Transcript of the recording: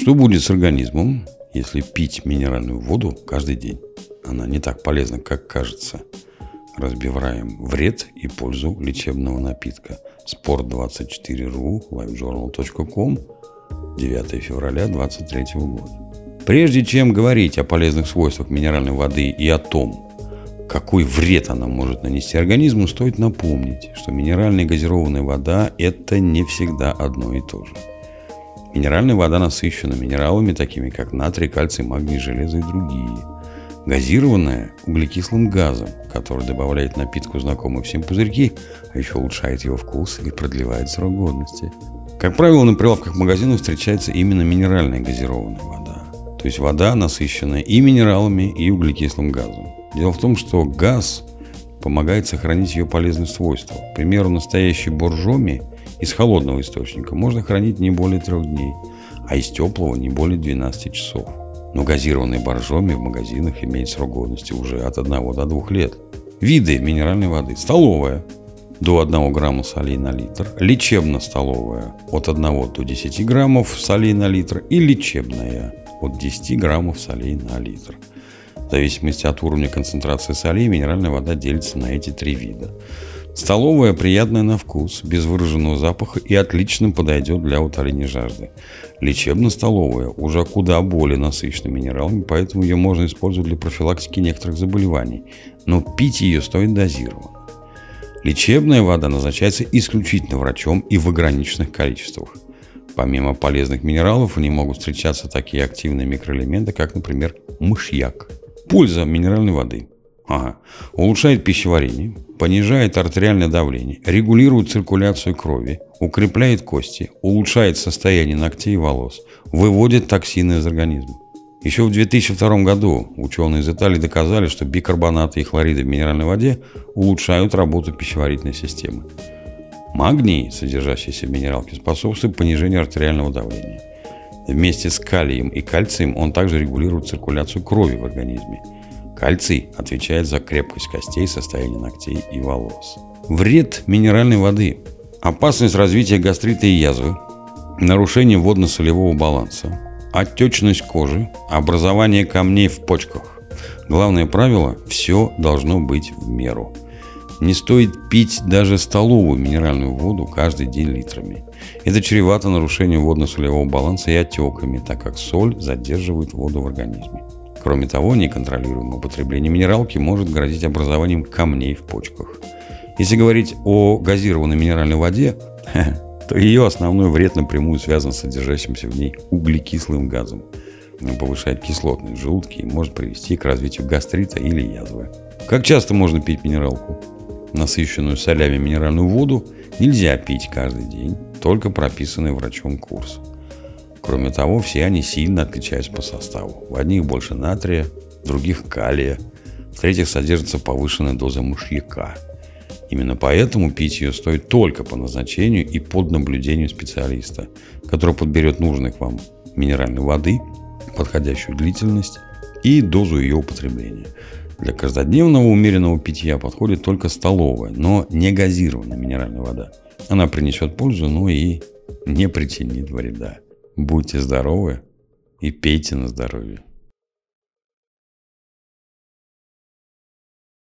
Что будет с организмом, если пить минеральную воду каждый день? Она не так полезна, как кажется. Разбиваем вред и пользу лечебного напитка. Спорт24ру, livejournal.com, 9 февраля 2023 года. Прежде чем говорить о полезных свойствах минеральной воды и о том, какой вред она может нанести организму, стоит напомнить, что минеральная газированная вода – это не всегда одно и то же. Минеральная вода насыщена минералами, такими как натрий, кальций, магний, железо и другие. Газированная – углекислым газом, который добавляет напитку знакомые всем пузырьки, а еще улучшает его вкус и продлевает срок годности. Как правило, на прилавках магазинов встречается именно минеральная газированная вода. То есть вода, насыщенная и минералами, и углекислым газом. Дело в том, что газ помогает сохранить ее полезные свойства. К примеру, настоящий боржоми из холодного источника можно хранить не более трех дней, а из теплого не более 12 часов. Но газированный боржоми в магазинах имеет срок годности уже от 1 до 2 лет. Виды минеральной воды. Столовая до 1 грамма солей на литр, лечебно-столовая от 1 до 10 граммов солей на литр и лечебная от 10 граммов солей на литр. В зависимости от уровня концентрации солей минеральная вода делится на эти три вида. Столовая приятная на вкус, без выраженного запаха и отлично подойдет для утоления жажды. Лечебно-столовая уже куда более насыщена минералами, поэтому ее можно использовать для профилактики некоторых заболеваний, но пить ее стоит дозированно. Лечебная вода назначается исключительно врачом и в ограниченных количествах. Помимо полезных минералов в ней могут встречаться такие активные микроэлементы, как, например, мышьяк – Польза минеральной воды. Ага. Улучшает пищеварение, понижает артериальное давление, регулирует циркуляцию крови, укрепляет кости, улучшает состояние ногтей и волос, выводит токсины из организма. Еще в 2002 году ученые из Италии доказали, что бикарбонаты и хлориды в минеральной воде улучшают работу пищеварительной системы. Магний, содержащийся в минералке, способствует понижению артериального давления. Вместе с калием и кальцием он также регулирует циркуляцию крови в организме. Кальций отвечает за крепкость костей, состояние ногтей и волос. Вред минеральной воды. Опасность развития гастрита и язвы. Нарушение водно-солевого баланса. Отечность кожи. Образование камней в почках. Главное правило – все должно быть в меру. Не стоит пить даже столовую минеральную воду каждый день литрами. Это чревато нарушением водно-солевого баланса и отеками, так как соль задерживает воду в организме. Кроме того, неконтролируемое употребление минералки может грозить образованием камней в почках. Если говорить о газированной минеральной воде, то ее основной вред напрямую связан с содержащимся в ней углекислым газом. Он повышает кислотность в и может привести к развитию гастрита или язвы. Как часто можно пить минералку? Насыщенную солями минеральную воду нельзя пить каждый день, только прописанный врачом курс. Кроме того, все они сильно отличаются по составу. В одних больше натрия, в других калия, в третьих содержится повышенная доза мышьяка. Именно поэтому пить ее стоит только по назначению и под наблюдением специалиста, который подберет нужных вам минеральной воды, подходящую длительность и дозу ее употребления. Для каждодневного умеренного питья подходит только столовая, но не газированная минеральная вода. Она принесет пользу, но и не причинит вреда. Будьте здоровы и пейте на здоровье.